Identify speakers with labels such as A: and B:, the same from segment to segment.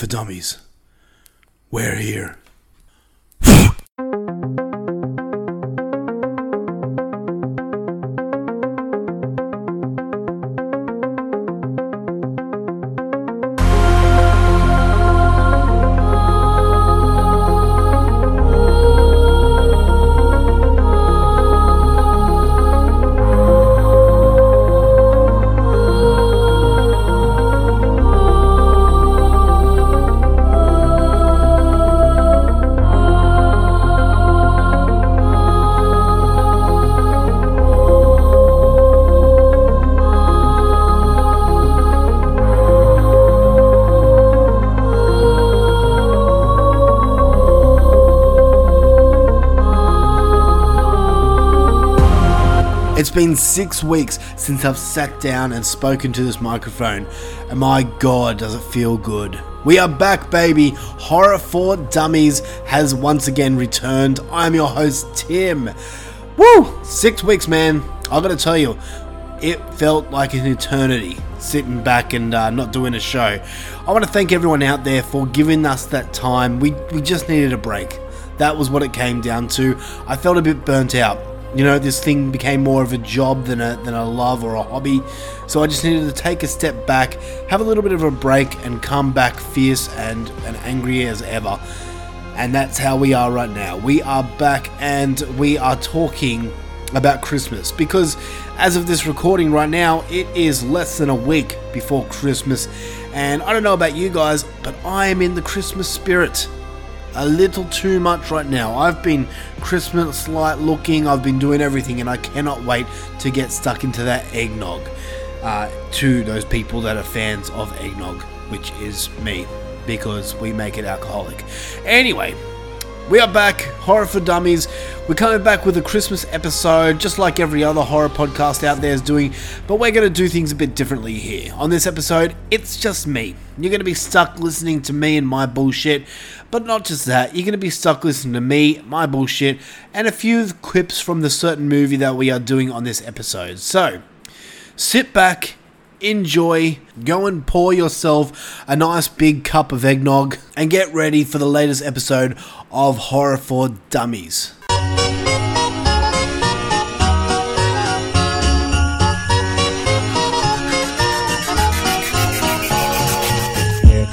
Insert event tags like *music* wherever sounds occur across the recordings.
A: For Dummies. We're here. Six weeks since I've sat down and spoken to this microphone, and my god, does it feel good. We are back, baby. Horror for Dummies has once again returned. I'm your host, Tim. Woo! Six weeks, man. I gotta tell you, it felt like an eternity sitting back and uh, not doing a show. I want to thank everyone out there for giving us that time. We, we just needed a break. That was what it came down to. I felt a bit burnt out. You know, this thing became more of a job than a, than a love or a hobby. So I just needed to take a step back, have a little bit of a break, and come back fierce and, and angry as ever. And that's how we are right now. We are back and we are talking about Christmas because as of this recording right now, it is less than a week before Christmas. And I don't know about you guys, but I am in the Christmas spirit a little too much right now. I've been Christmas light looking, I've been doing everything, and I cannot wait to get stuck into that eggnog. Uh, to those people that are fans of eggnog, which is me, because we make it alcoholic. Anyway, we are back, Horror for Dummies. We're coming back with a Christmas episode, just like every other horror podcast out there is doing, but we're going to do things a bit differently here. On this episode, it's just me. You're going to be stuck listening to me and my bullshit, but not just that, you're going to be stuck listening to me, my bullshit, and a few clips from the certain movie that we are doing on this episode. So, sit back, enjoy, go and pour yourself a nice big cup of eggnog, and get ready for the latest episode of Horror for Dummies.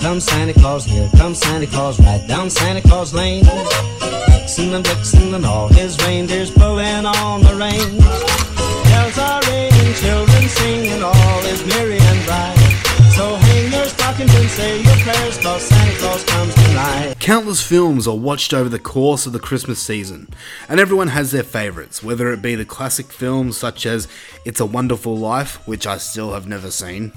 B: Comes Santa Claus, here comes Santa Claus, right down Santa Claus Lane. Vixen and Blitzen and all his reindeers pulling on the reins. Bells are ringing, children sing, and all is merry and bright. So hang your stockings and say your prayers, cause Santa Claus comes tonight.
A: Countless films are watched over the course of the Christmas season, and everyone has their favourites, whether it be the classic films such as It's a Wonderful Life, which I still have never seen,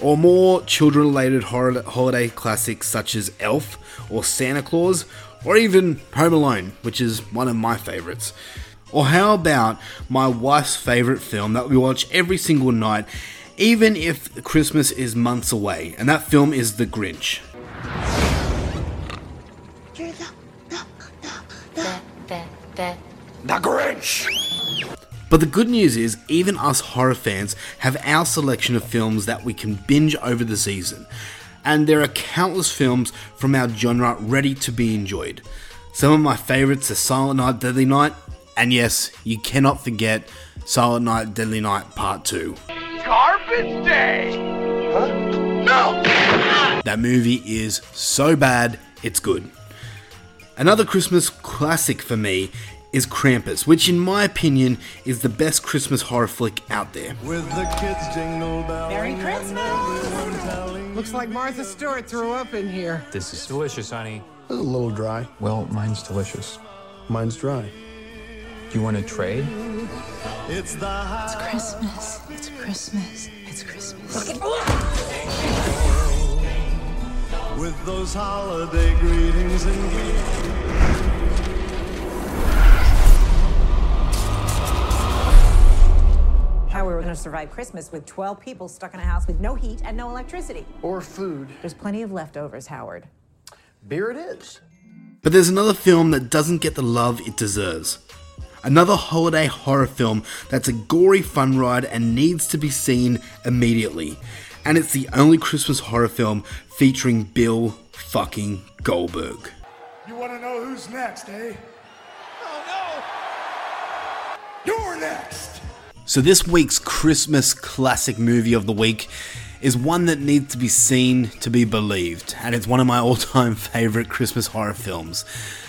A: or more children related holiday classics such as Elf or Santa Claus, or even Home Alone, which is one of my favourites. Or how about my wife's favourite film that we watch every single night, even if Christmas is months away, and that film is The Grinch.
C: The Grinch!
A: But the good news is, even us horror fans have our selection of films that we can binge over the season. And there are countless films from our genre ready to be enjoyed. Some of my favourites are Silent Night, Deadly Night, and yes, you cannot forget Silent Night, Deadly Night Part 2.
C: Garbage Day! Huh? No!
A: That movie is so bad, it's good. Another Christmas classic for me is Krampus, which in my opinion is the best Christmas horror flick out there.
D: With the kids jingle bells.
E: Merry Christmas!
F: Looks like Martha Stewart threw up in here.
G: This is delicious, honey.
D: A little dry.
G: Well, mine's delicious.
D: Mine's dry.
G: Do you want to trade?
D: It's the
E: It's Christmas. It's Christmas. It's Christmas.
D: with those holiday greetings and gifts.
H: How we were going to survive Christmas with 12 people stuck in a house with no heat and no electricity.
I: Or food.
H: There's plenty of leftovers, Howard.
I: Beer it is.
A: But there's another film that doesn't get the love it deserves. Another holiday horror film that's a gory fun ride and needs to be seen immediately. and it's the only Christmas horror film featuring Bill fucking Goldberg.
C: You want to know who's next, eh? Oh no! You're next!
A: So, this week's Christmas classic movie of the week is one that needs to be seen to be believed, and it's one of my *laughs* all time favourite Christmas horror films,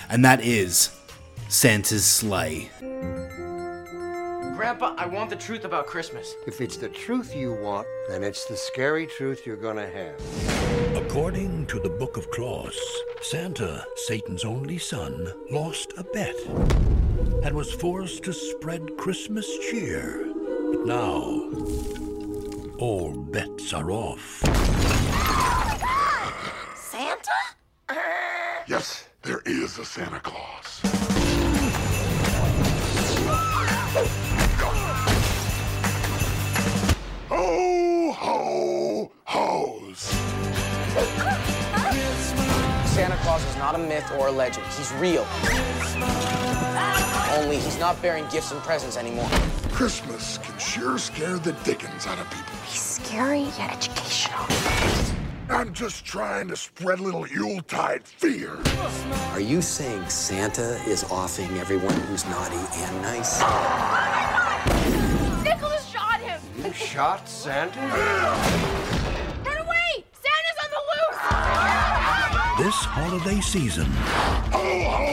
A: and that is Santa's Slay.
J: Grandpa, I want the truth about Christmas.
I: If it's the truth you want, then it's the scary truth you're gonna have.
K: According to the Book of Claus, Santa, Satan's only son, lost a bet and was forced to spread Christmas cheer. But now, all bets are off.
C: Santa? Uh. Yes, there is a Santa Claus. Ho, ho, hoes.
J: Santa Claus is not a myth or a legend. He's real. Only he's not bearing gifts and presents anymore.
C: Christmas can sure scare the dickens out of people.
E: He's scary yet educational.
C: I'm just trying to spread a little Yuletide fear.
L: Are you saying Santa is offing everyone who's naughty and nice?
M: Nicholas shot him!
I: You shot Santa?
K: This holiday season,
C: Ho, ho,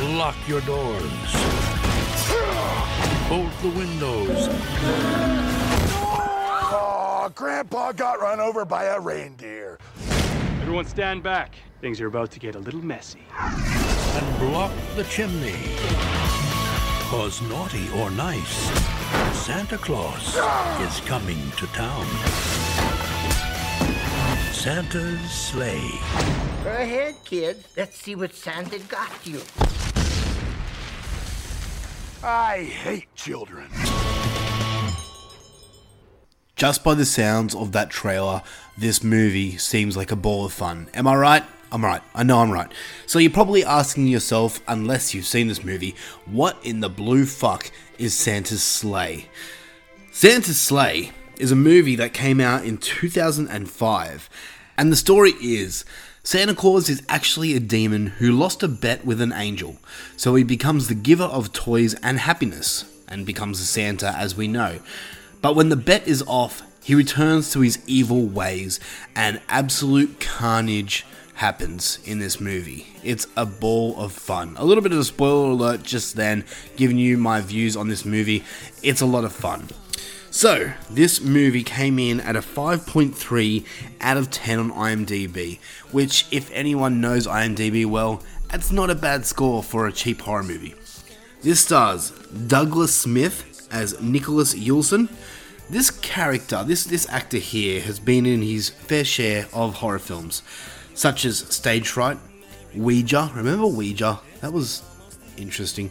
C: ho!
K: lock your doors, bolt the windows,
C: Aw, Grandpa got run over by a reindeer.
N: Everyone stand back. Things are about to get a little messy.
K: and block the chimney. Cause naughty or nice, Santa Claus is coming to town. Santa's Slay.
O: Go ahead, kid. Let's see what Santa got you.
C: I hate children.
A: Just by the sounds of that trailer, this movie seems like a ball of fun. Am I right? I'm right. I know I'm right. So you're probably asking yourself, unless you've seen this movie, what in the blue fuck is Santa's Slay? Santa's Slay is a movie that came out in 2005, and the story is Santa Claus is actually a demon who lost a bet with an angel, so he becomes the giver of toys and happiness, and becomes a Santa as we know. But when the bet is off, he returns to his evil ways, and absolute carnage happens in this movie. It's a ball of fun. A little bit of a spoiler alert just then, giving you my views on this movie. It's a lot of fun. So, this movie came in at a 5.3 out of 10 on IMDb, which, if anyone knows IMDb well, that's not a bad score for a cheap horror movie. This stars Douglas Smith as Nicholas Yuleson. This character, this this actor here, has been in his fair share of horror films, such as Stage Fright, Ouija. Remember Ouija? That was interesting.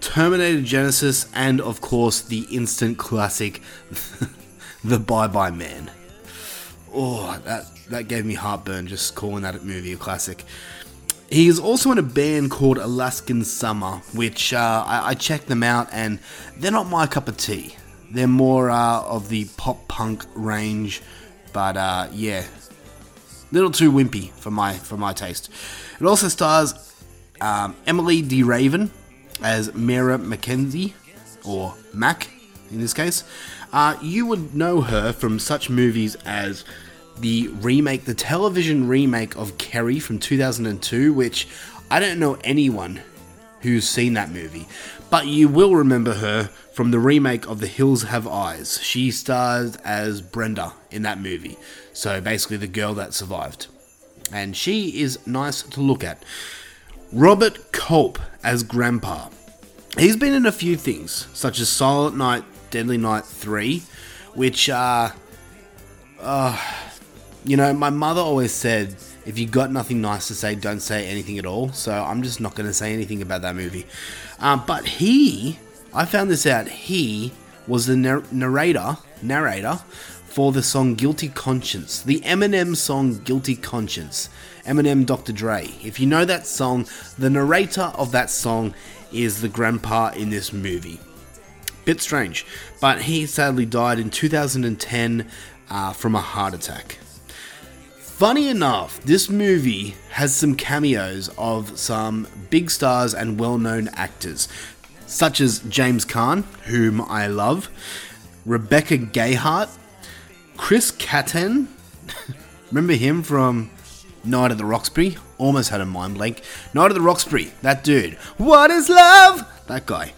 A: Terminator Genisys, and of course the instant classic, *laughs* The Bye Bye Man. Oh, that that gave me heartburn just calling that movie a classic. He is also in a band called Alaskan Summer, which uh, I, I checked them out, and they're not my cup of tea. They're more uh, of the pop punk range, but uh, yeah, little too wimpy for my for my taste. It also stars um, Emilie de Ravin as Mara McKenzie, or Mac in this case. Uh, you would know her from such movies as the remake, the television remake of Carrie from 2002, which I don't know anyone who's seen that movie, but you will remember her from the remake of The Hills Have Eyes. She stars as Brenda in that movie, so basically the girl that survived. And she is nice to look at. Robert Culp as Grandpa. He's been in a few things, such as Silent Night, Deadly Night 3, which, uh, uh, you know, my mother always said, if you got nothing nice to say, don't say anything at all. So I'm just not going to say anything about that movie. Um, but he, I found this out, he was the narrator, narrator for the song Guilty Conscience, the Eminem song Guilty Conscience. Eminem Dr. Dre. If you know that song, the narrator of that song is the grandpa in this movie. Bit strange. But he sadly died in 2010 uh, from a heart attack. Funny enough, this movie has some cameos of some big stars and well known actors, such as James Caan, whom I love, Rebecca Gayheart, Chris Kattan. *laughs* Remember him from Night at the Roxbury? Almost had a mind blank. Night at the Roxbury, that dude. What is love? That guy.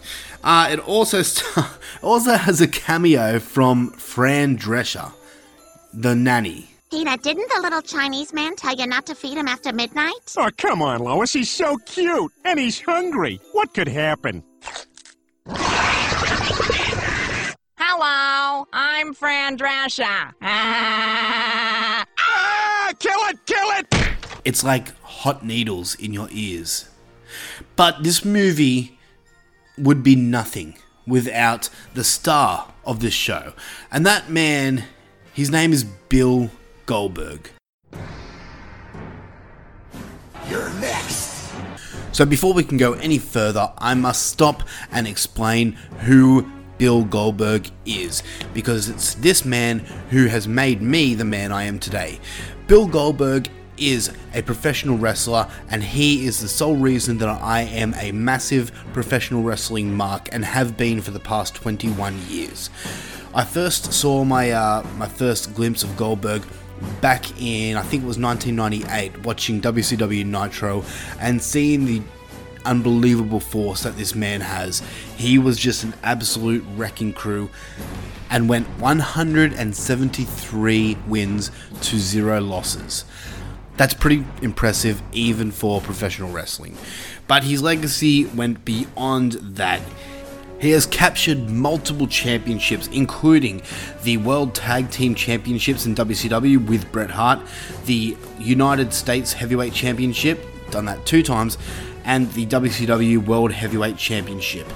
A: Uh, it also *laughs* st- also has a cameo from Fran Drescher, the nanny.
P: Peter, didn't the little Chinese man tell you not to feed him after midnight?
Q: Oh, come on, Lois. He's so cute. And he's hungry. What could happen?
R: Hello, I'm Fran Drescher. *laughs*
Q: Ah, kill it, kill it!
A: It's like hot needles in your ears. But this movie would be nothing without the star of this show. And that man, his name is Bill Goldberg.
C: You're next.
A: So before we can go any further, I must stop and explain who Bill Goldberg is, because it's this man who has made me the man I am today. Bill Goldberg is a professional wrestler, and he is the sole reason that I am a massive professional wrestling mark and have been for the past 21 years. I first saw my uh, my first glimpse of Goldberg back in I think it was 1998, watching WCW Nitro and seeing the unbelievable force that this man has. He was just an absolute wrecking crew and went 173 wins to zero losses. That's pretty impressive even for professional wrestling. But his legacy went beyond that. He has captured multiple championships, including the World Tag Team Championships in WCW with Bret Hart, the United States Heavyweight Championship, done that two times, and the WCW World Heavyweight Championship.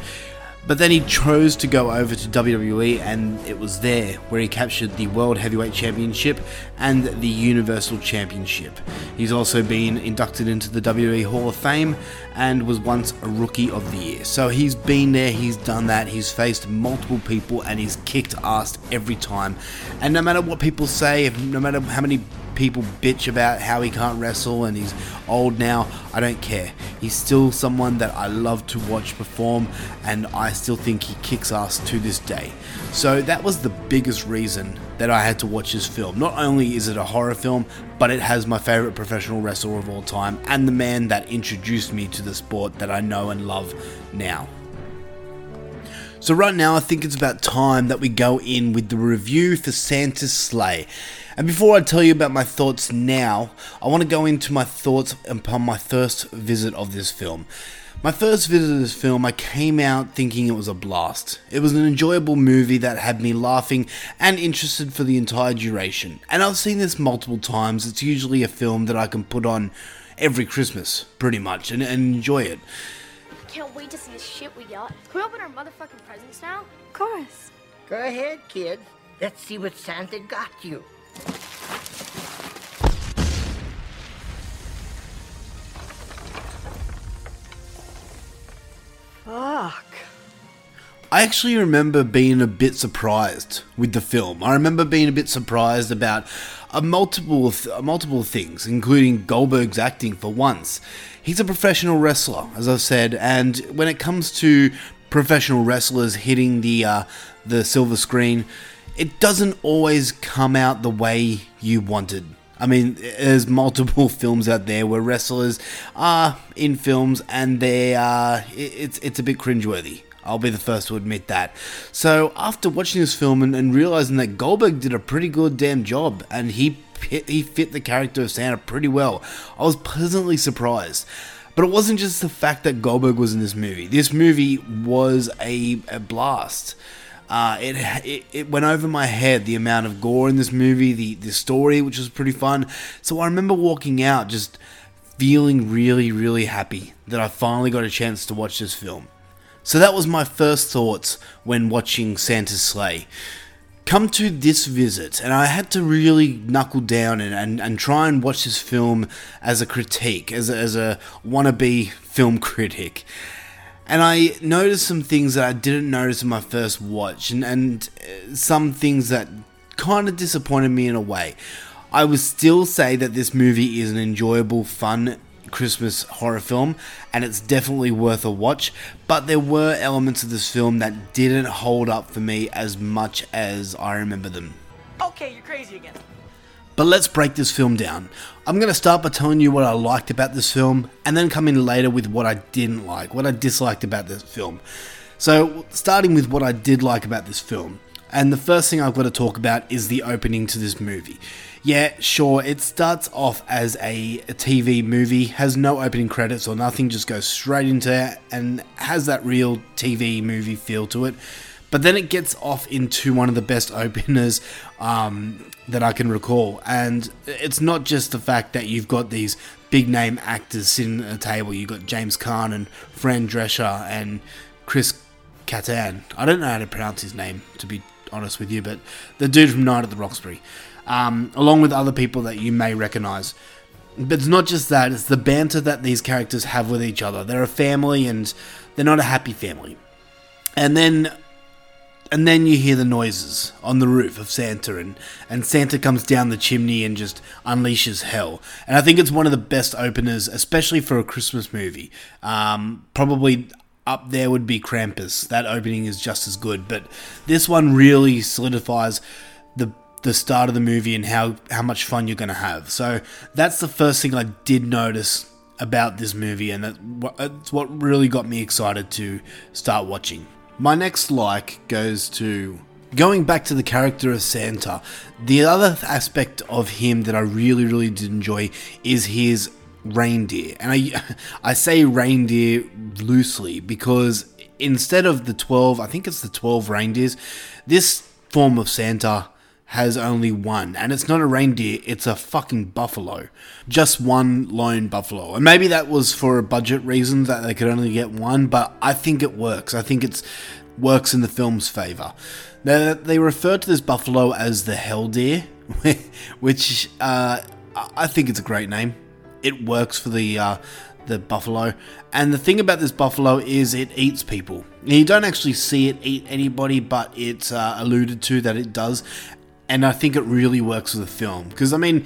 A: But then he chose to go over to WWE, and it was there where he captured the World Heavyweight Championship and the Universal Championship. He's also been inducted into the WWE Hall of Fame and was once a Rookie of the Year. So he's been there, he's done that, he's faced multiple people, and he's kicked ass every time. And no matter what people say, no matter how many people bitch about how he can't wrestle and he's old now. I don't care. He's still someone that I love to watch perform, and I still think he kicks ass to this day. So that was the biggest reason that I had to watch this film. Not only is it a horror film, but it has my favorite professional wrestler of all time and the man that introduced me to the sport that I know and love now. So, right now, I think it's about time that we go in with the review for Santa's Slay. And before I tell you about my thoughts now, I want to go into my thoughts upon my first visit of this film. My first visit of this film, I came out thinking it was a blast. It was an enjoyable movie that had me laughing and interested for the entire duration. And I've seen this multiple times. It's usually a film that I can put on every Christmas, pretty much, and, and enjoy it.
M: Can't wait to see the shit we got. Can we open our motherfucking presents now?
P: Of course.
O: Go ahead, kids. Let's see what Santa got you.
A: I actually remember being a bit surprised with the film. I remember being a bit surprised about a multiple th- multiple things, including Goldberg's acting for once. He's a professional wrestler, as I've said, and when it comes to professional wrestlers hitting the uh, the silver screen, it doesn't always come out the way you wanted. I mean, there's multiple *laughs* films out there where wrestlers are in films and they are it's it's a bit cringeworthy. I'll be the first to admit that. So after watching this film and, and realizing that Goldberg did a pretty good damn job and he he fit the character of Santa pretty well, I was pleasantly surprised. But it wasn't just the fact that Goldberg was in this movie. This movie was a, a blast. Uh, it, it it went over my head the amount of gore in this movie, the the story, which was pretty fun. So I remember walking out just feeling really really happy that I finally got a chance to watch this film. So that was my first thoughts when watching Santa's Slay. Come to this visit, and I had to really knuckle down and, and, and try and watch this film as a critique, as a, as a wannabe film *laughs* critic. And I noticed some things that I didn't notice in my first watch, and, and uh, some things that kind of disappointed me in a way. I would still say that this movie is an enjoyable, fun Christmas horror film, and it's definitely worth a watch. But there were elements of this film that didn't hold up for me as much as I remember them.
S: Okay, you're crazy again.
A: But let's break this film down. I'm going to start by telling you what I liked about this film, and then come in later with what I didn't like, what I disliked about this film. So, starting with what I did like about this film, and the first thing I've got to talk about is the opening to this movie. Yeah, sure, it starts off as a, TV movie, has no opening credits or nothing, just goes straight into it, and has that real TV movie feel to it. But then it gets off into one of the best *laughs* openers um, that I can recall. And it's not just the fact that you've got these big name actors sitting at a table. You've got James Caan and Fran Drescher and Chris Kattan. I don't know how to pronounce his name, to be honest with you, but the dude from Night at the Roxbury. Um, along with other people that you may recognize. But it's not just that, it's the banter that these characters have with each other. They're a family and they're not a happy family. And then and then you hear the noises on the roof of Santa, and, and Santa comes down the chimney and just unleashes hell. And I think it's one of the best openers, especially for a Christmas movie. Um, probably up there would be Krampus. That opening is just as good, but this one really solidifies the start of the movie and how, how much fun you're going to have. So that's the first thing I did notice about this movie, and it's what really got me excited to start watching. My next like goes to going back to the character of Santa. The other aspect of him that I really, really did enjoy is his reindeer. And I, *laughs* I say reindeer loosely because instead of the 12, I think it's the 12 reindeers, this form of Santa has only one, and it's not a reindeer, it's a fucking buffalo. Just one lone buffalo. And maybe that was for a budget reason that they could only get one, but I think it works. I think it's works in the film's favor. Now, they refer to this buffalo as the hell deer, *laughs* which uh, I think it's a great name. It works for the uh, the buffalo. And the thing about this buffalo is it eats people. You don't actually see it eat anybody, but it's uh, alluded to that it does and I think it really works with the film because I mean,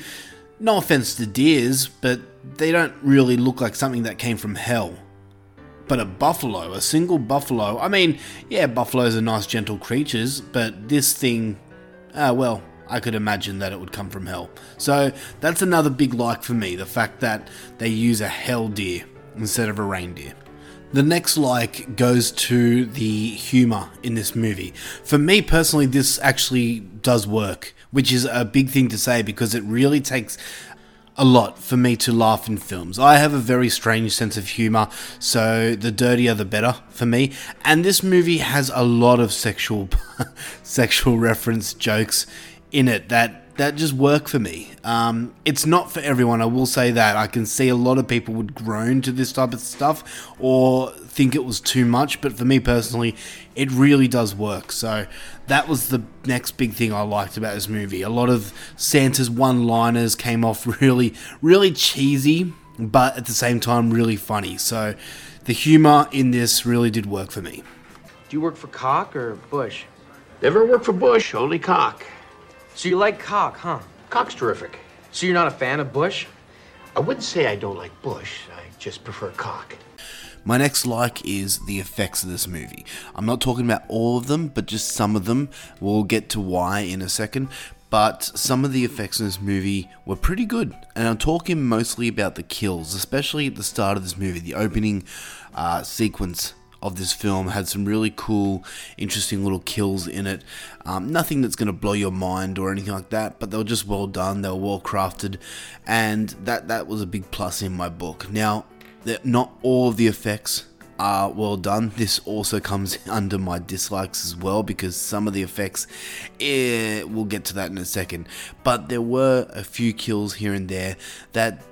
A: no offense to deers, but they don't really look like something that came from hell. But a buffalo, a single buffalo, I mean, yeah, buffaloes are nice, gentle creatures, but this thing, uh, well, I could imagine that it would come from hell. So that's another big like for me the fact that they use a hell deer instead of a reindeer. The next like goes to the humor in this movie. For me personally, this actually does work, which is a big thing to say because it really takes a lot for me to laugh in films. I have a very strange sense of humor, so the dirtier the better for me. And this movie has a lot of sexual *laughs* sexual reference jokes in it that that just work for me. Um, it's not for everyone, I will say that. I can see a lot of people would groan to this type of stuff or think it was too much, but for me personally, it really does work. So that was the next big thing I liked about this movie. A lot of Santa's one liners came off *laughs* really, really cheesy, but at the same time, really funny. So the humor in this really did work for me.
J: Do you work for Cock or Bush?
T: Never worked for Bush, only Cock.
J: So you like Cock, huh?
T: Cock's terrific.
J: So you're not a fan of Bush?
T: I wouldn't say I don't like Bush. I just prefer Cock.
A: My next like is the effects of this movie. I'm not talking about all of them, but just some of them. We'll get to why in a second. But some of the effects in this movie were pretty good. And I'm talking mostly about the kills, especially at the start of this movie, the opening uh, sequence of this film had some really cool, interesting little kills in it. Um, nothing that's going to blow your mind or anything like that, but they were just well done. They were well crafted, and that that was a big plus in my book. Now, not all of the effects are well done. This also comes *laughs* under my dislikes as well because some of the effects, eh, we'll get to that in a second. But there were a few kills here and there that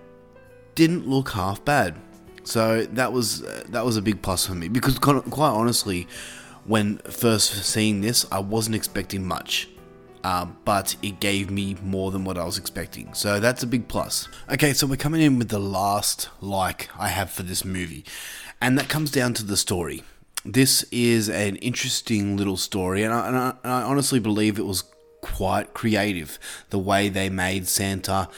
A: didn't look half bad. So that was uh, that was a big plus for me because quite honestly, when first seeing this, I wasn't expecting much. Um, but it gave me more than what I was expecting. So that's a big plus. Okay, so we're coming in with the last like I have for this movie. And that comes down to the story. This is an interesting little story, and I, and I, and I honestly believe it was quite creative the way they made Santa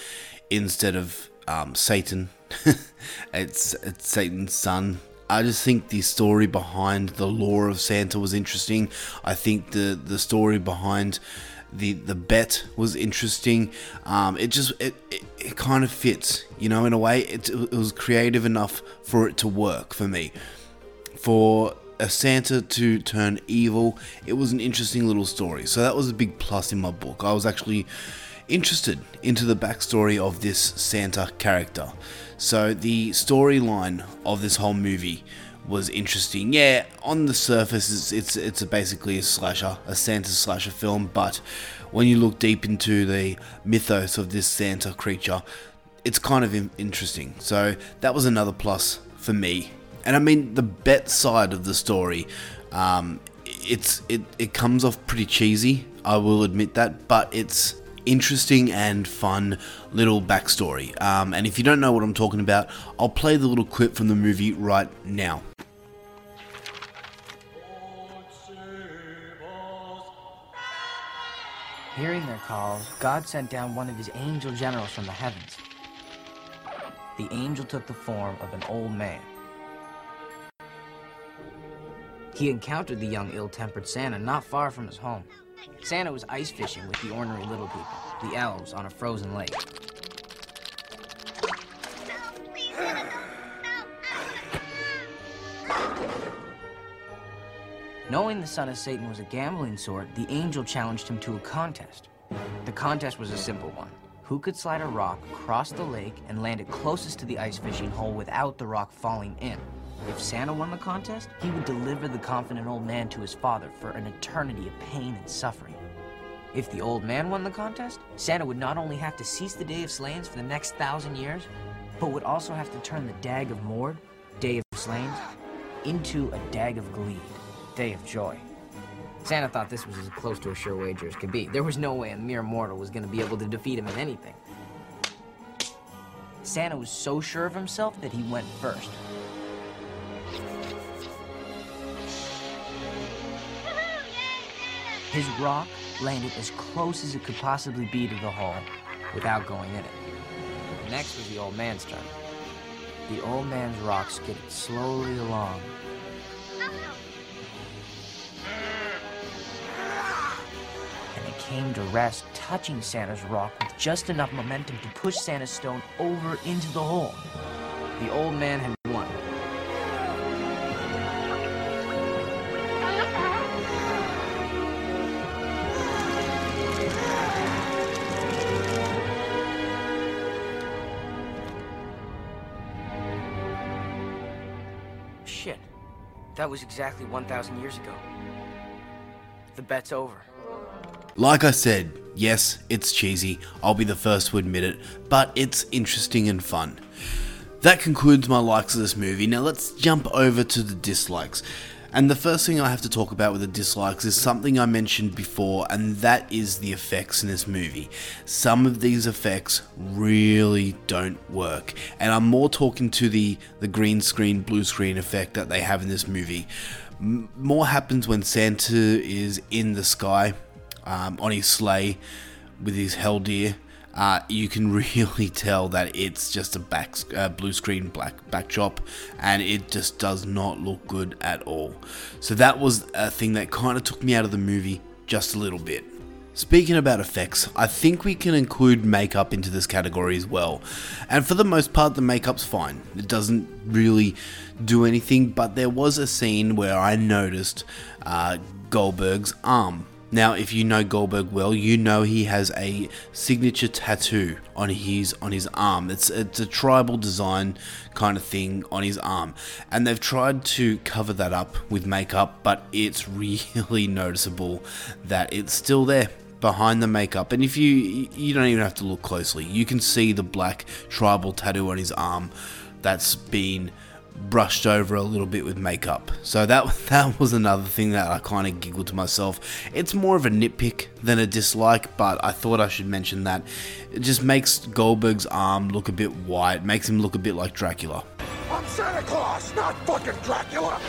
A: instead of um, Satan. *laughs* it's, it's Satan's son. I just think the story behind the lore of Santa was interesting. I think the the story behind the the bet was interesting. Um, it just it, it, it kind of fits, you know, in a way. It, it was creative enough for it to work for me. For a Santa to turn evil, it was an interesting little story. So that was a big plus in my book. I was actually interested into the backstory of this Santa character. So the storyline of this whole movie was interesting. Yeah, on the surface, it's it's it's a basically a slasher, a Santa slasher film. But when you look deep into the mythos of this Santa creature, it's kind of interesting. So that was another plus for me. And I mean, the bet side of the story, um, it's it it comes off pretty cheesy. I will admit that, but it's interesting and fun little backstory. Um, and if you don't know what I'm talking about, I'll play the little clip from the movie right now.
S: Hearing their calls, God sent down one of his angel generals from the heavens. The angel took the form of an old man. He encountered the young ill-tempered Santa not far from his home. Santa was ice fishing with the ornery little people, the elves, on a frozen lake. Knowing the son of Satan was a gambling sort, the angel challenged him to a contest. The contest was a simple one. Who could slide a rock across the lake and land it closest to the ice fishing hole without the rock falling in? If Santa won the contest, he would deliver the confident old man to his father for an eternity of pain and suffering. If the old man won the contest, Santa would not only have to cease the Day of Slayings for the next thousand years, but would also have to turn the Dag of Mord, Day of Slayings, into a Dag of Gleed, Day of Joy. Santa thought this was as close to a sure wager as could be. There was no way a mere mortal was going to be able to defeat him in anything. Santa was so sure of himself that he went first. His rock landed as close as it could possibly be to the hole without going in it. Next was the old man's turn. The old man's rock skidded slowly along. And it came to rest, touching Santa's rock with just enough momentum to push Santa's stone over into the hole. The old man had won. That was exactly 1,000 years ago. The bet's over.
A: Like I said, yes, it's cheesy, I'll be the first to admit it, but it's interesting and fun. That concludes my likes of this movie. Now let's jump over to the dislikes. And the first thing I have to talk about with the dislikes is something I mentioned before, and that is the effects in this movie. Some of these effects really don't work, and I'm more talking to the, the green screen, blue screen effect that they have in this movie. M- more happens when Santa is in the sky um, on his sleigh with his hell deer. Uh, you can *laughs* really tell that it's just a back uh, blue screen black backdrop and it just does not look good at all so that was a thing that kind of took me out of the movie just a little bit Speaking about effects, I think we can include makeup into this category as well. And for the most part, the makeup's fine. It doesn't really do anything, but there was a scene where I noticed uh, Goldberg's arm now, if you know Goldberg well, you know he has a signature tattoo on his on his arm. It's it's a tribal design kind of thing on his arm, and they've tried to cover that up with makeup, but it's *laughs* really noticeable that it's still there behind the makeup. And if you you don't even have to look closely, you can see the black tribal tattoo on his arm that's been brushed over a little bit with makeup. So that *laughs* that was another thing that I kind of giggled to myself. It's more of a nitpick than a dislike, but I thought I should mention that. It just makes Goldberg's arm look a bit white, makes him look a bit like Dracula.
C: I'm Santa Claus, not fucking Dracula.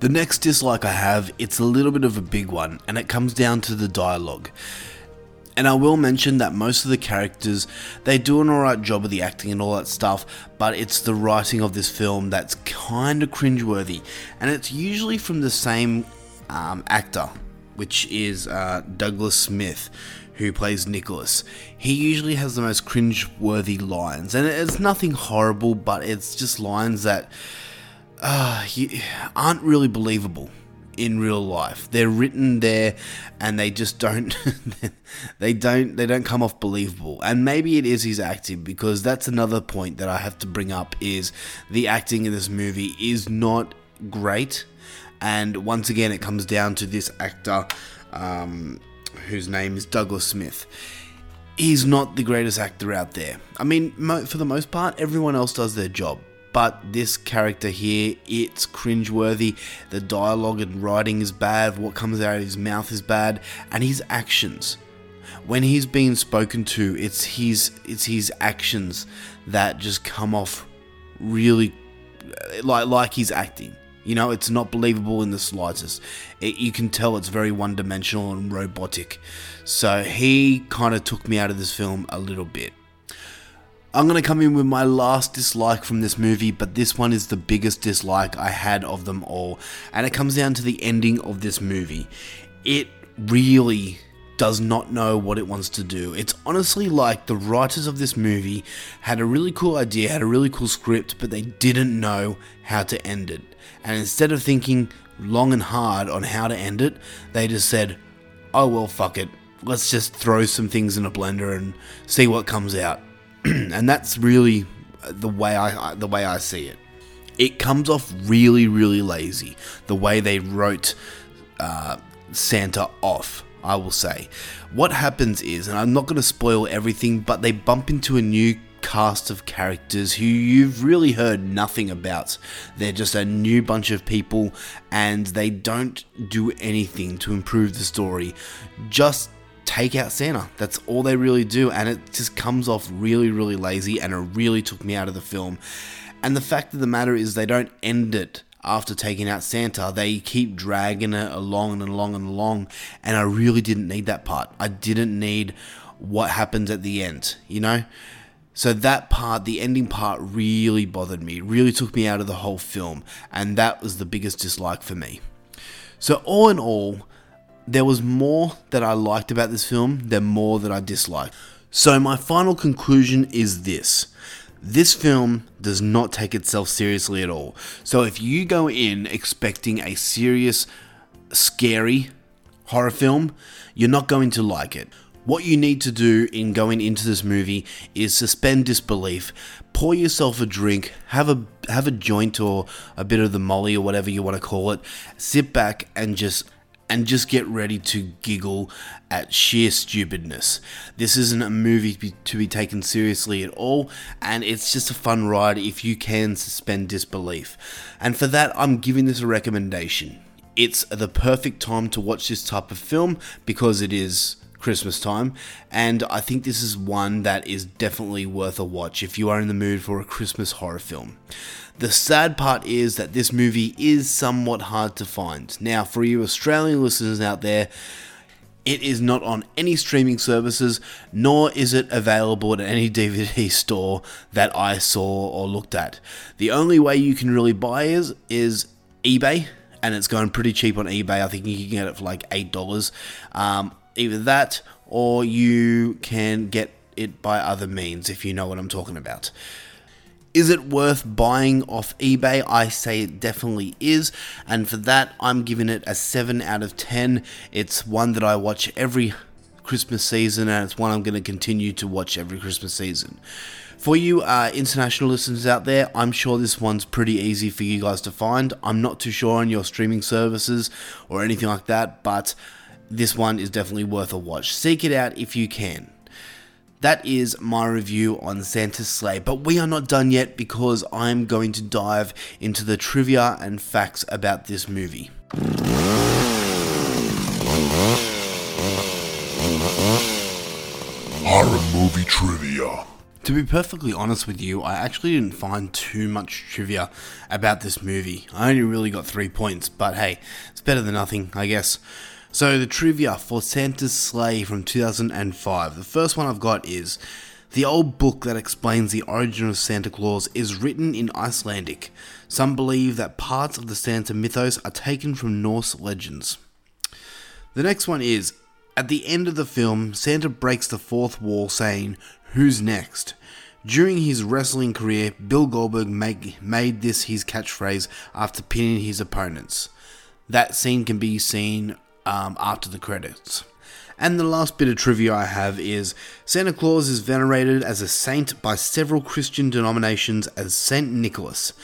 A: The next dislike I have, it's a little bit of a big one, and it comes down to the dialogue. And I will mention that most of the characters, they do an alright job of the acting and all that stuff, but it's the writing of this film that's kind of cringeworthy. And it's usually from the same um, actor, which is uh, Douglas Smith, who plays Nicholas. He usually has the most cringe-worthy lines, and it's nothing horrible, but it's just lines that uh, aren't really believable in real life. They're written there, and they just don't. *laughs* they don't. They don't come off believable. And maybe it is his acting because that's another point that I have to bring up. Is the acting in this movie is not great, and once again, it comes down to this actor, um, whose name is Douglas Smith. He's not the greatest actor out there. I mean, mo- for the most part, everyone else does their job but this character here, it's cringeworthy. The dialogue and writing is bad, what comes out of his mouth is bad, and his actions. When he's being spoken to, it's his it's his actions that just come off really like like he's acting. You know, it's not believable in the slightest. It, you can tell it's very one dimensional and robotic. So he kind of took me out of this film a little bit. I'm going to come in with my last dislike from this movie, but this one is the biggest dislike I had of them all, and it comes down to the ending of this movie. It really does not know what it wants to do. It's honestly like the writers of this movie had a really cool idea, had a really cool script, but they didn't know how to end it. And instead of thinking long and hard on how to end it, they just said, oh well, fuck it. Let's just throw some things in a blender and see what comes out. *clears throat* and that's really the way I the way I see it. It comes off really, really lazy. The way they wrote uh, Santa off, I will say. What happens is, and I'm not going to spoil everything, but they bump into a new cast of characters who you've really heard nothing about. They're just a new bunch of people and they don't do anything to improve the story. Just take out Santa. That's all they really do, and it just comes off really, really lazy, and it really took me out of the film. And the fact of the matter is, they don't end it after taking out Santa. They keep dragging it along and along and along, and I really didn't need that part. I didn't need what happens at the end, you know? So that part, the ending part, really bothered me, really took me out of the whole film, and that was the biggest dislike for me. So, all in all, there was more that I liked about this film than more that I disliked. So, my final conclusion is this this film does not take itself seriously at all. So, if you go in expecting a serious, scary horror film, you're not going to like it. What you need to do in going into this movie is suspend disbelief, pour yourself a drink, have a have a joint or a bit of the molly or whatever you want to call it, sit back and just and just get ready to giggle at sheer stupidness. This isn't a movie to be, to be, taken seriously at all, and it's just a fun ride if you can suspend disbelief. And for that, I'm giving this a recommendation. It's the perfect time to watch this type of film because it is Christmas time, and I think this is one that is definitely worth a watch if you are in the mood for a Christmas horror film. The sad part is that this movie is somewhat hard to find. Now, for you Australian listeners out there, it is not on any streaming services, nor is it available at any *laughs* DVD store that I saw or looked at. The only way you can really buy is is eBay, and it's going pretty cheap on eBay. I think you can get it for like eight dollars. Um, either that, or you can get it by other means if you know what I'm talking about. Is it worth buying off eBay? I say it definitely is, and for that, I'm giving it a 7 out of 10. It's one that I watch every Christmas season, and it's one I'm going to continue to watch every Christmas season. For you uh, international listeners out there, I'm sure this one's pretty easy for you guys to find. I'm not too sure on your streaming services or anything like that, but this one is definitely worth a watch. Seek it out if you can that is my review on Santa's Slay, But we are not done yet because I'm going to dive into the trivia and facts about this movie.
C: Horror movie trivia.
A: To be perfectly honest with you, I actually didn't find too much trivia about this movie. I only really got three points, but hey, it's better than nothing, I guess. So, the trivia for Santa's Slay from 2005. The first one I've got is the old book that explains the origin of Santa Claus is written in Icelandic. Some believe that parts of the Santa mythos are taken from Norse legends. The next one is At the end of the film, Santa breaks the fourth wall saying, Who's next? During his wrestling career, Bill Goldberg make, made this his catchphrase after pinning his opponents. That scene can be seen um, after the credits. And the last bit of trivia I have is Santa Claus is venerated as a saint by several Christian denominations as Saint Nicholas.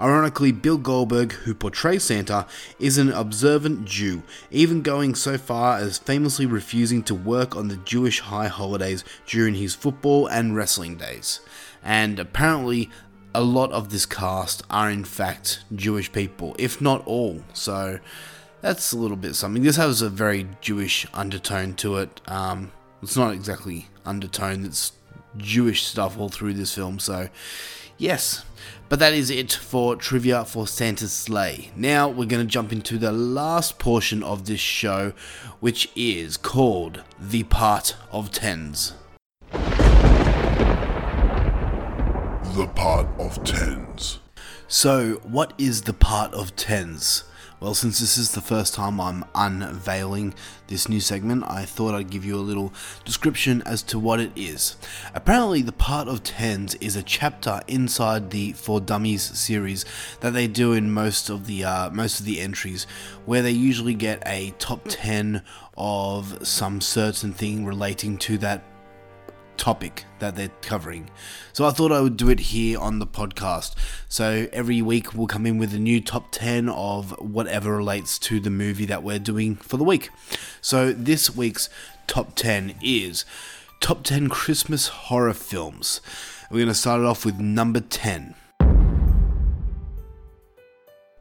A: Ironically, Bill Goldberg, who portrays Santa, is an observant Jew, even going so far as famously refusing to work on the Jewish high holidays during his football and wrestling days. And apparently, a lot of this cast are in fact Jewish people, if not all. So that's a little bit something. This has a very Jewish undertone to it. Um, it's not exactly undertone, it's Jewish stuff all through this film. So, yes. But that is it for trivia for Santa's Slay. Now we're going to jump into the last portion of this show, which is called The Part of Tens.
U: The Part of Tens.
A: So, what is the Part of Tens? Well, since this is the first time I'm unveiling this new segment, I thought I'd give you a little description as to what it is. Apparently, the part of tens is a chapter inside the For Dummies series that they do in most of the uh, most of the entries, where they usually get a top ten of some certain thing relating to that topic that they're covering. So I thought I would do it here on the podcast. So every week we'll come in with a new top 10 of whatever relates to the movie that we're doing for the week. So this week's top 10 is top 10 Christmas horror films. We're going to start it off with number 10.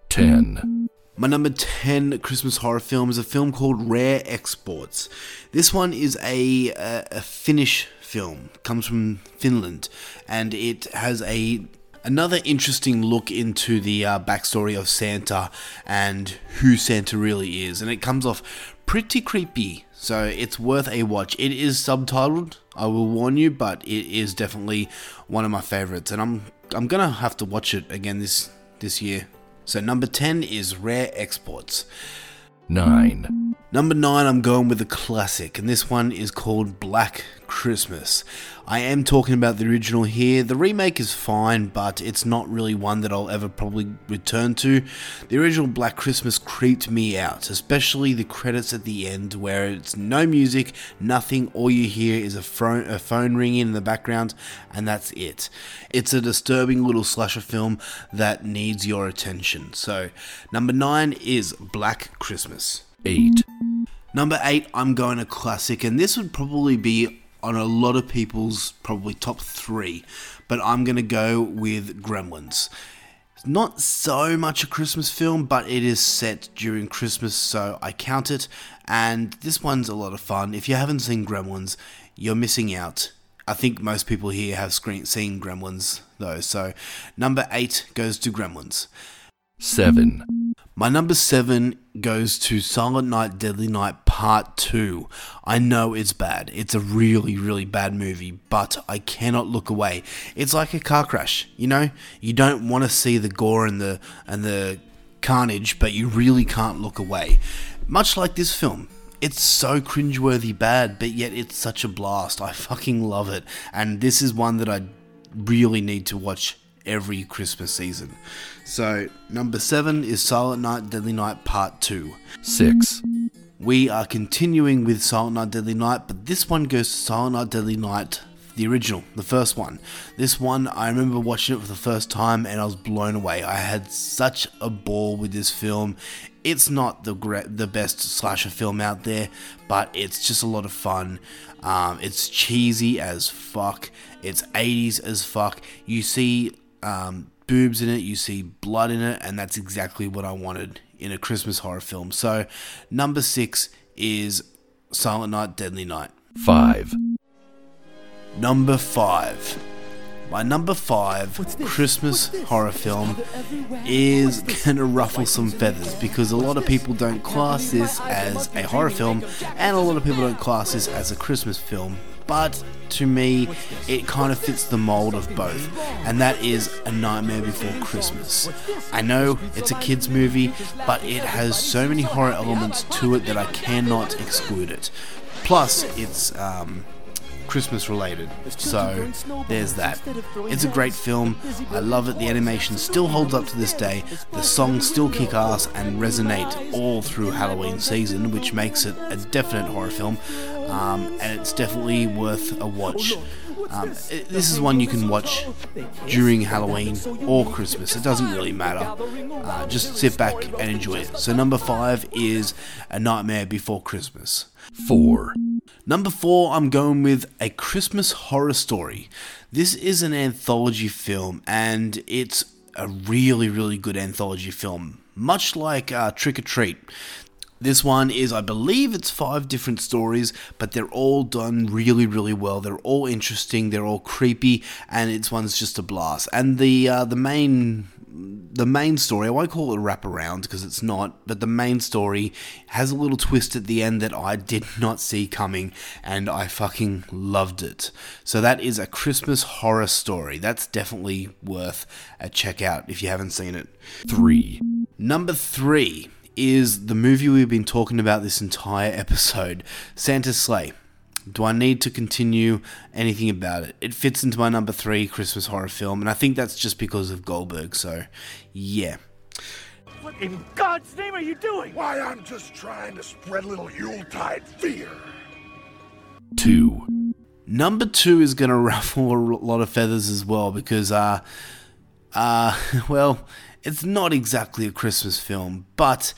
U: 10.
A: My number 10 Christmas horror film is a film called Rare Exports. This one is a, a, a Finnish film, comes from Finland, and it has a another interesting look into the uh, backstory of Santa and who Santa really is, and it comes off pretty creepy. So it's worth a watch. It is subtitled, I will warn you, but it is definitely one of my favorites, and I'm I'm gonna have to watch it again this this year. So number ten is Rare Exports.
U: 9.
A: Number 9, I'm going with a classic, and this one is called Black Christmas. I am talking about the original here. The remake is fine, but it's not really one that I'll ever probably return to. The original Black Christmas creeped me out, especially the credits at the end where it's no music, nothing, all you hear is a phone, a phone ringing in the background, and that's it. It's a disturbing little slasher film that needs your attention. So, number 9 is Black Christmas.
U: 8.
A: Number 8, I'm going a classic, and this would probably be on a lot of people's probably top 3, but I'm going to go with Gremlins. It's not so much a Christmas film, but it is set during Christmas, so I count it. And this one's a lot of fun. If you haven't seen Gremlins, you're missing out. I think most people here have screen- seen Gremlins, though. So, number eight goes to Gremlins.
U: 7.
A: My number seven goes to Silent Night, Deadly Night Part 2. I know it's bad. It's a really, really bad movie, but I cannot look away. It's like a car crash, you know? You don't want to see the gore and the and the carnage, but you really can't look away. Much like this film. It's so cringeworthy bad, but yet it's such a blast. I fucking love it. And this is one that I really need to watch every Christmas season. So, number seven is Silent Night, Deadly Night Part 2.
U: 6.
A: We are continuing with Silent Night, Deadly Night, but this one goes to Silent Night, Deadly Night, the original, the first one. This one, I remember watching it for the first time and I was blown away. I had such a ball with this film. It's not the the best slasher film out there, but it's just a lot of fun. Um, it's cheesy as fuck. It's 80s as fuck. You see um, boobs in it, you see blood in it, and that's exactly what I wanted in a Christmas horror film. So, number six is Silent Night, Deadly Night.
U: 5.
A: Number five. My number five Christmas horror film is gonna ruffle some feathers because a lot of people don't class this as a horror film and a lot of people don't class this as a Christmas film. But to me, it kind of fits the mold of both, and that is A Nightmare Before Christmas. I know it's a kids' movie, but it has so many horror elements to it that I cannot exclude it. Plus, it's um, Christmas related. So there's that. It's a great film. I love it. The animation still holds up to this day. The songs still kick ass and resonate all through Halloween season, which makes it a definite horror film. Um, and it's definitely worth a watch. Um, it- this is one you can watch during Halloween or Christmas. It doesn't really matter. Uh, just sit back and enjoy it. So number five is A Nightmare Before Christmas.
U: 4.
A: Number four, I'm going with A Christmas Horror Story. This is an anthology film, and it's a really, really good anthology film, much like uh, Trick 'r Treat. This one is, I believe, it's five different stories, but they're all done really, really well. They're all interesting. They're all creepy, and it's one's just a blast. And the uh, the main the main story, I won't call it a wraparound because it's not, but the main story has a little twist at the end that I did not see coming and I fucking loved it. So that is a Christmas horror story. That's definitely worth a check out if you haven't seen it.
U: 3.
A: Number three is the movie we've been talking about this entire *laughs* episode Santa's Slay. Do I need to continue anything about it? It fits into my number three Christmas horror film, and I think that's just because of Goldberg, so yeah.
C: What in God's name are you doing? Why, I'm just trying to spread a little Yuletide fear.
U: 2.
A: Number two is going *laughs* to ruffle a lot of feathers as well because, uh, uh, *laughs* well, it's not exactly a Christmas film, but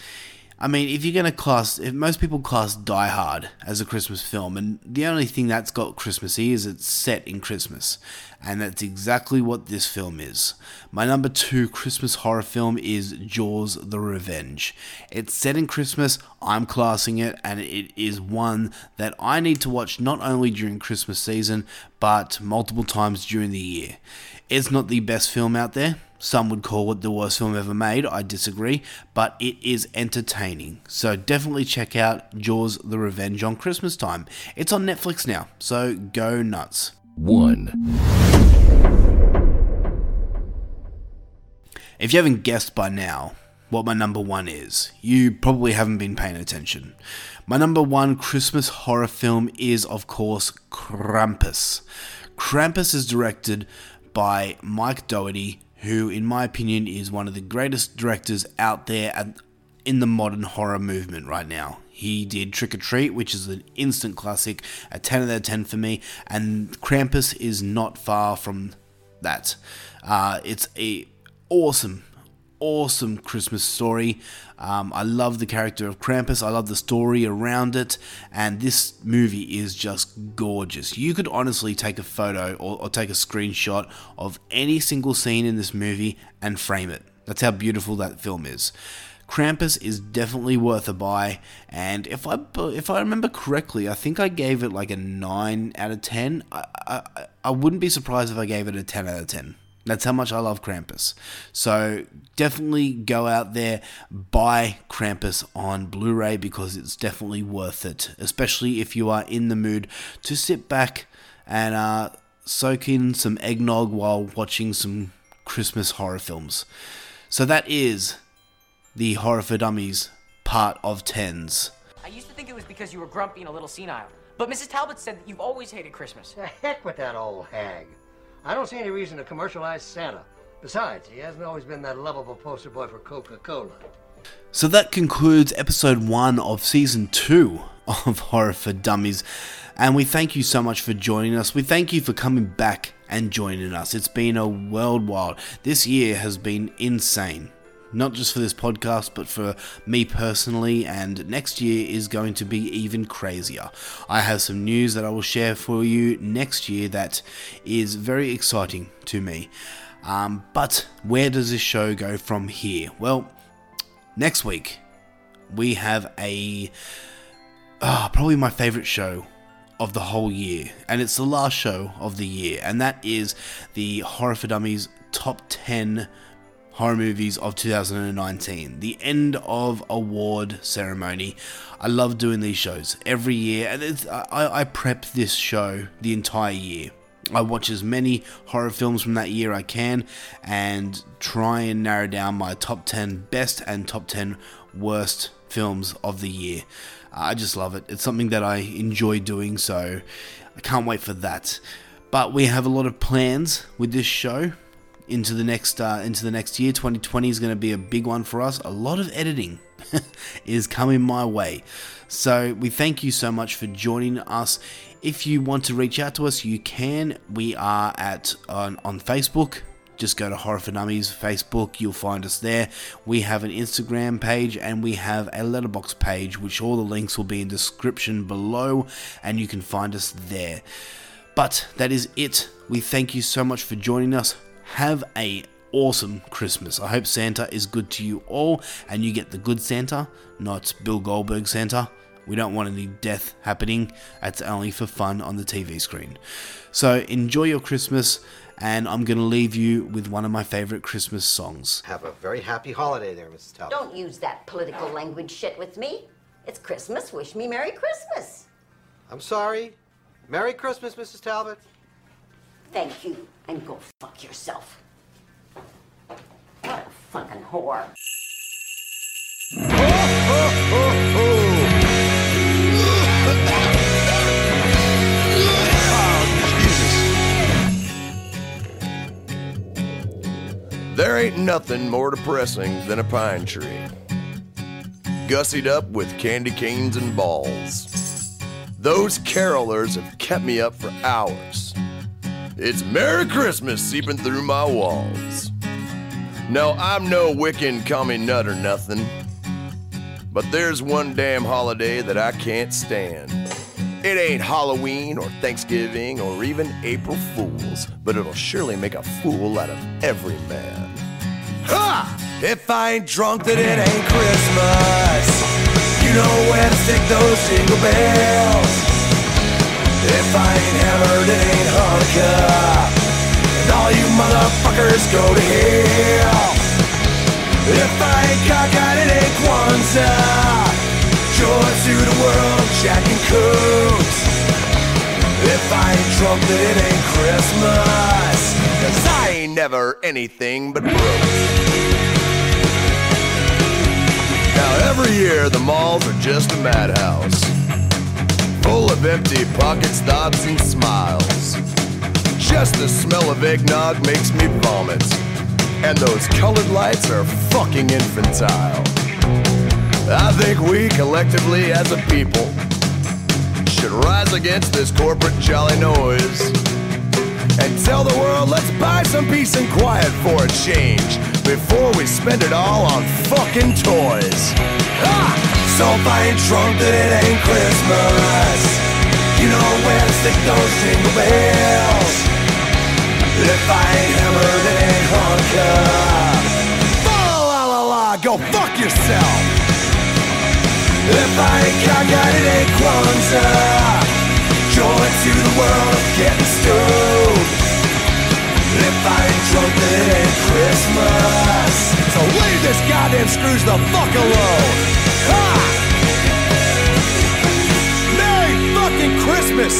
A: I mean, if you're going to class, if most people class Die Hard as a Christmas film, and the only thing that's got Christmassy is it's set in Christmas, and that's exactly what this film is. My number two Christmas horror film is Jaws: The Revenge. It's set in Christmas. I'm classing it, and it is one that I need to watch not only during Christmas season, but multiple times during the year. It's not the best film out there. Some would call it the worst film ever made. I disagree, but it is entertaining. So definitely check out Jaws the Revenge on Christmas time. It's on Netflix now, so go nuts.
U: 1.
A: If you haven't guessed by now what my number one is, you probably haven't been paying attention. My number one Christmas horror film is, of course, Krampus. Krampus is directed by Mike Dougherty, who, in my opinion, is one of the greatest directors out there at, in the modern horror movement right now. He did Trick 'r Treat, which is an instant classic, a 10 out of 10 for me, and Krampus is not far from that. Uh, it's a awesome, awesome Christmas story. Um, I love the character of Krampus. I love the story around it, and this movie is just gorgeous. You could honestly take a photo or, or take a screenshot of any single scene in this movie and frame it. That's how beautiful that film is. Krampus is definitely worth a buy, and if I if I remember correctly, I think I gave it like a nine out of ten. I I, I wouldn't be surprised if I gave it a ten out of ten. That's how much I love Krampus. So definitely go out there, buy Krampus on Blu ray because it's definitely worth it, especially if you are in the mood to sit back and uh, soak in some eggnog while watching some Christmas horror films. So that is the Horror for Dummies part of tens.
J: I used to think it was because you were grumpy and a little senile. But Mrs. Talbot said that you've always hated Christmas.
I: The heck with that old hag. I don't see any reason to commercialize Santa. Besides, he hasn't always been that lovable poster boy for Coca-Cola.
A: So that concludes episode one of season two of *laughs* Horror for Dummies. And we thank you so much for joining us. We thank you for coming back and joining us. It's been a worldwide. This year has been insane. Not just for this podcast, but for me personally, and next year is going to be even crazier. I have some news that I will share for you next year that is very exciting to me. Um, but where does this show go from here? Well, next week we have a ah, probably my favorite show of the whole year, and it's the last show of the year, and that is the Horror for Dummies top 10 horror movies of 2019, the end of award ceremony. I love doing these shows every year, and I, I prep this show the entire year. I watch as many horror films from that year I can and try and narrow down my top 10 best and top 10 worst films of the year. I just love it. It's something that I enjoy doing, so I can't wait for that. But we have a lot of plans with this show into the next uh, into the next year. 2020 is going to be a big one for us. A lot of editing *laughs* is coming my way. So we thank you so much for joining us. If you want to reach out to us, you can. We are at on, on Facebook. Just go to Horror for Dummies Facebook, you'll find us there. We have an Instagram page and we have a Letterboxd page, which all the links will be in description below, and you can find us there. But that is it. We thank you so much for joining us. Have a awesome Christmas. I hope Santa is good to you all and you get the good Santa, not Bill Goldberg Santa. We don't want any death happening. That's only for fun on the TV screen. So enjoy your Christmas, and I'm going to leave you with one of my favorite Christmas songs.
T: Have a very happy holiday there, Mrs. Talbot.
V: Don't use that political language shit with me. It's Christmas. Wish me Merry Christmas.
T: I'm sorry. Merry Christmas, Mrs. Talbot.
V: Thank you, and go fuck yourself. What a fucking whore.
W: There ain't nothing more depressing than a pine tree. Gussied up with candy canes and balls. Those carolers have kept me up for hours. It's Merry Christmas seeping through my walls. No, I'm no Wiccan commie nut or nothing. But there's one damn holiday that I can't stand. It ain't Halloween or Thanksgiving or even April Fools, but it'll surely make a fool out of every man. Ha! If I ain't drunk, then it ain't Christmas. You know where to stick those jingle bells. If I ain't hammered, it ain't Hanukkah. And all you motherfuckers go to hell. If I ain't cockeyed, it ain't Kwanzaa. Joy to the world, Jack and Coots. If I ain't drunk, then it ain't Christmas. Cause I ain't never anything but broke. Now every year the malls are just a madhouse. Full of empty pockets, thoughts, and smiles. Just the smell of eggnog makes me vomit. And those colored lights are fucking infantile. I think we collectively as a people should rise against this corporate jolly noise and tell the world let's buy some peace and quiet for a change before we spend it all on fucking toys. Ha! So if I ain't drunk, then it ain't Christmas. You know where to stick those jingle bells. If I ain't hammered, it ain't Hanukkah. La la la la, go fuck yourself. If I ain't cockeyed, it ain't Kwanzaa. Joy to the world of getting stoned. If I ain't drunk, then it ain't Christmas. So leave this goddamn Scrooge the fuck alone. Ha! Merry fucking Christmas!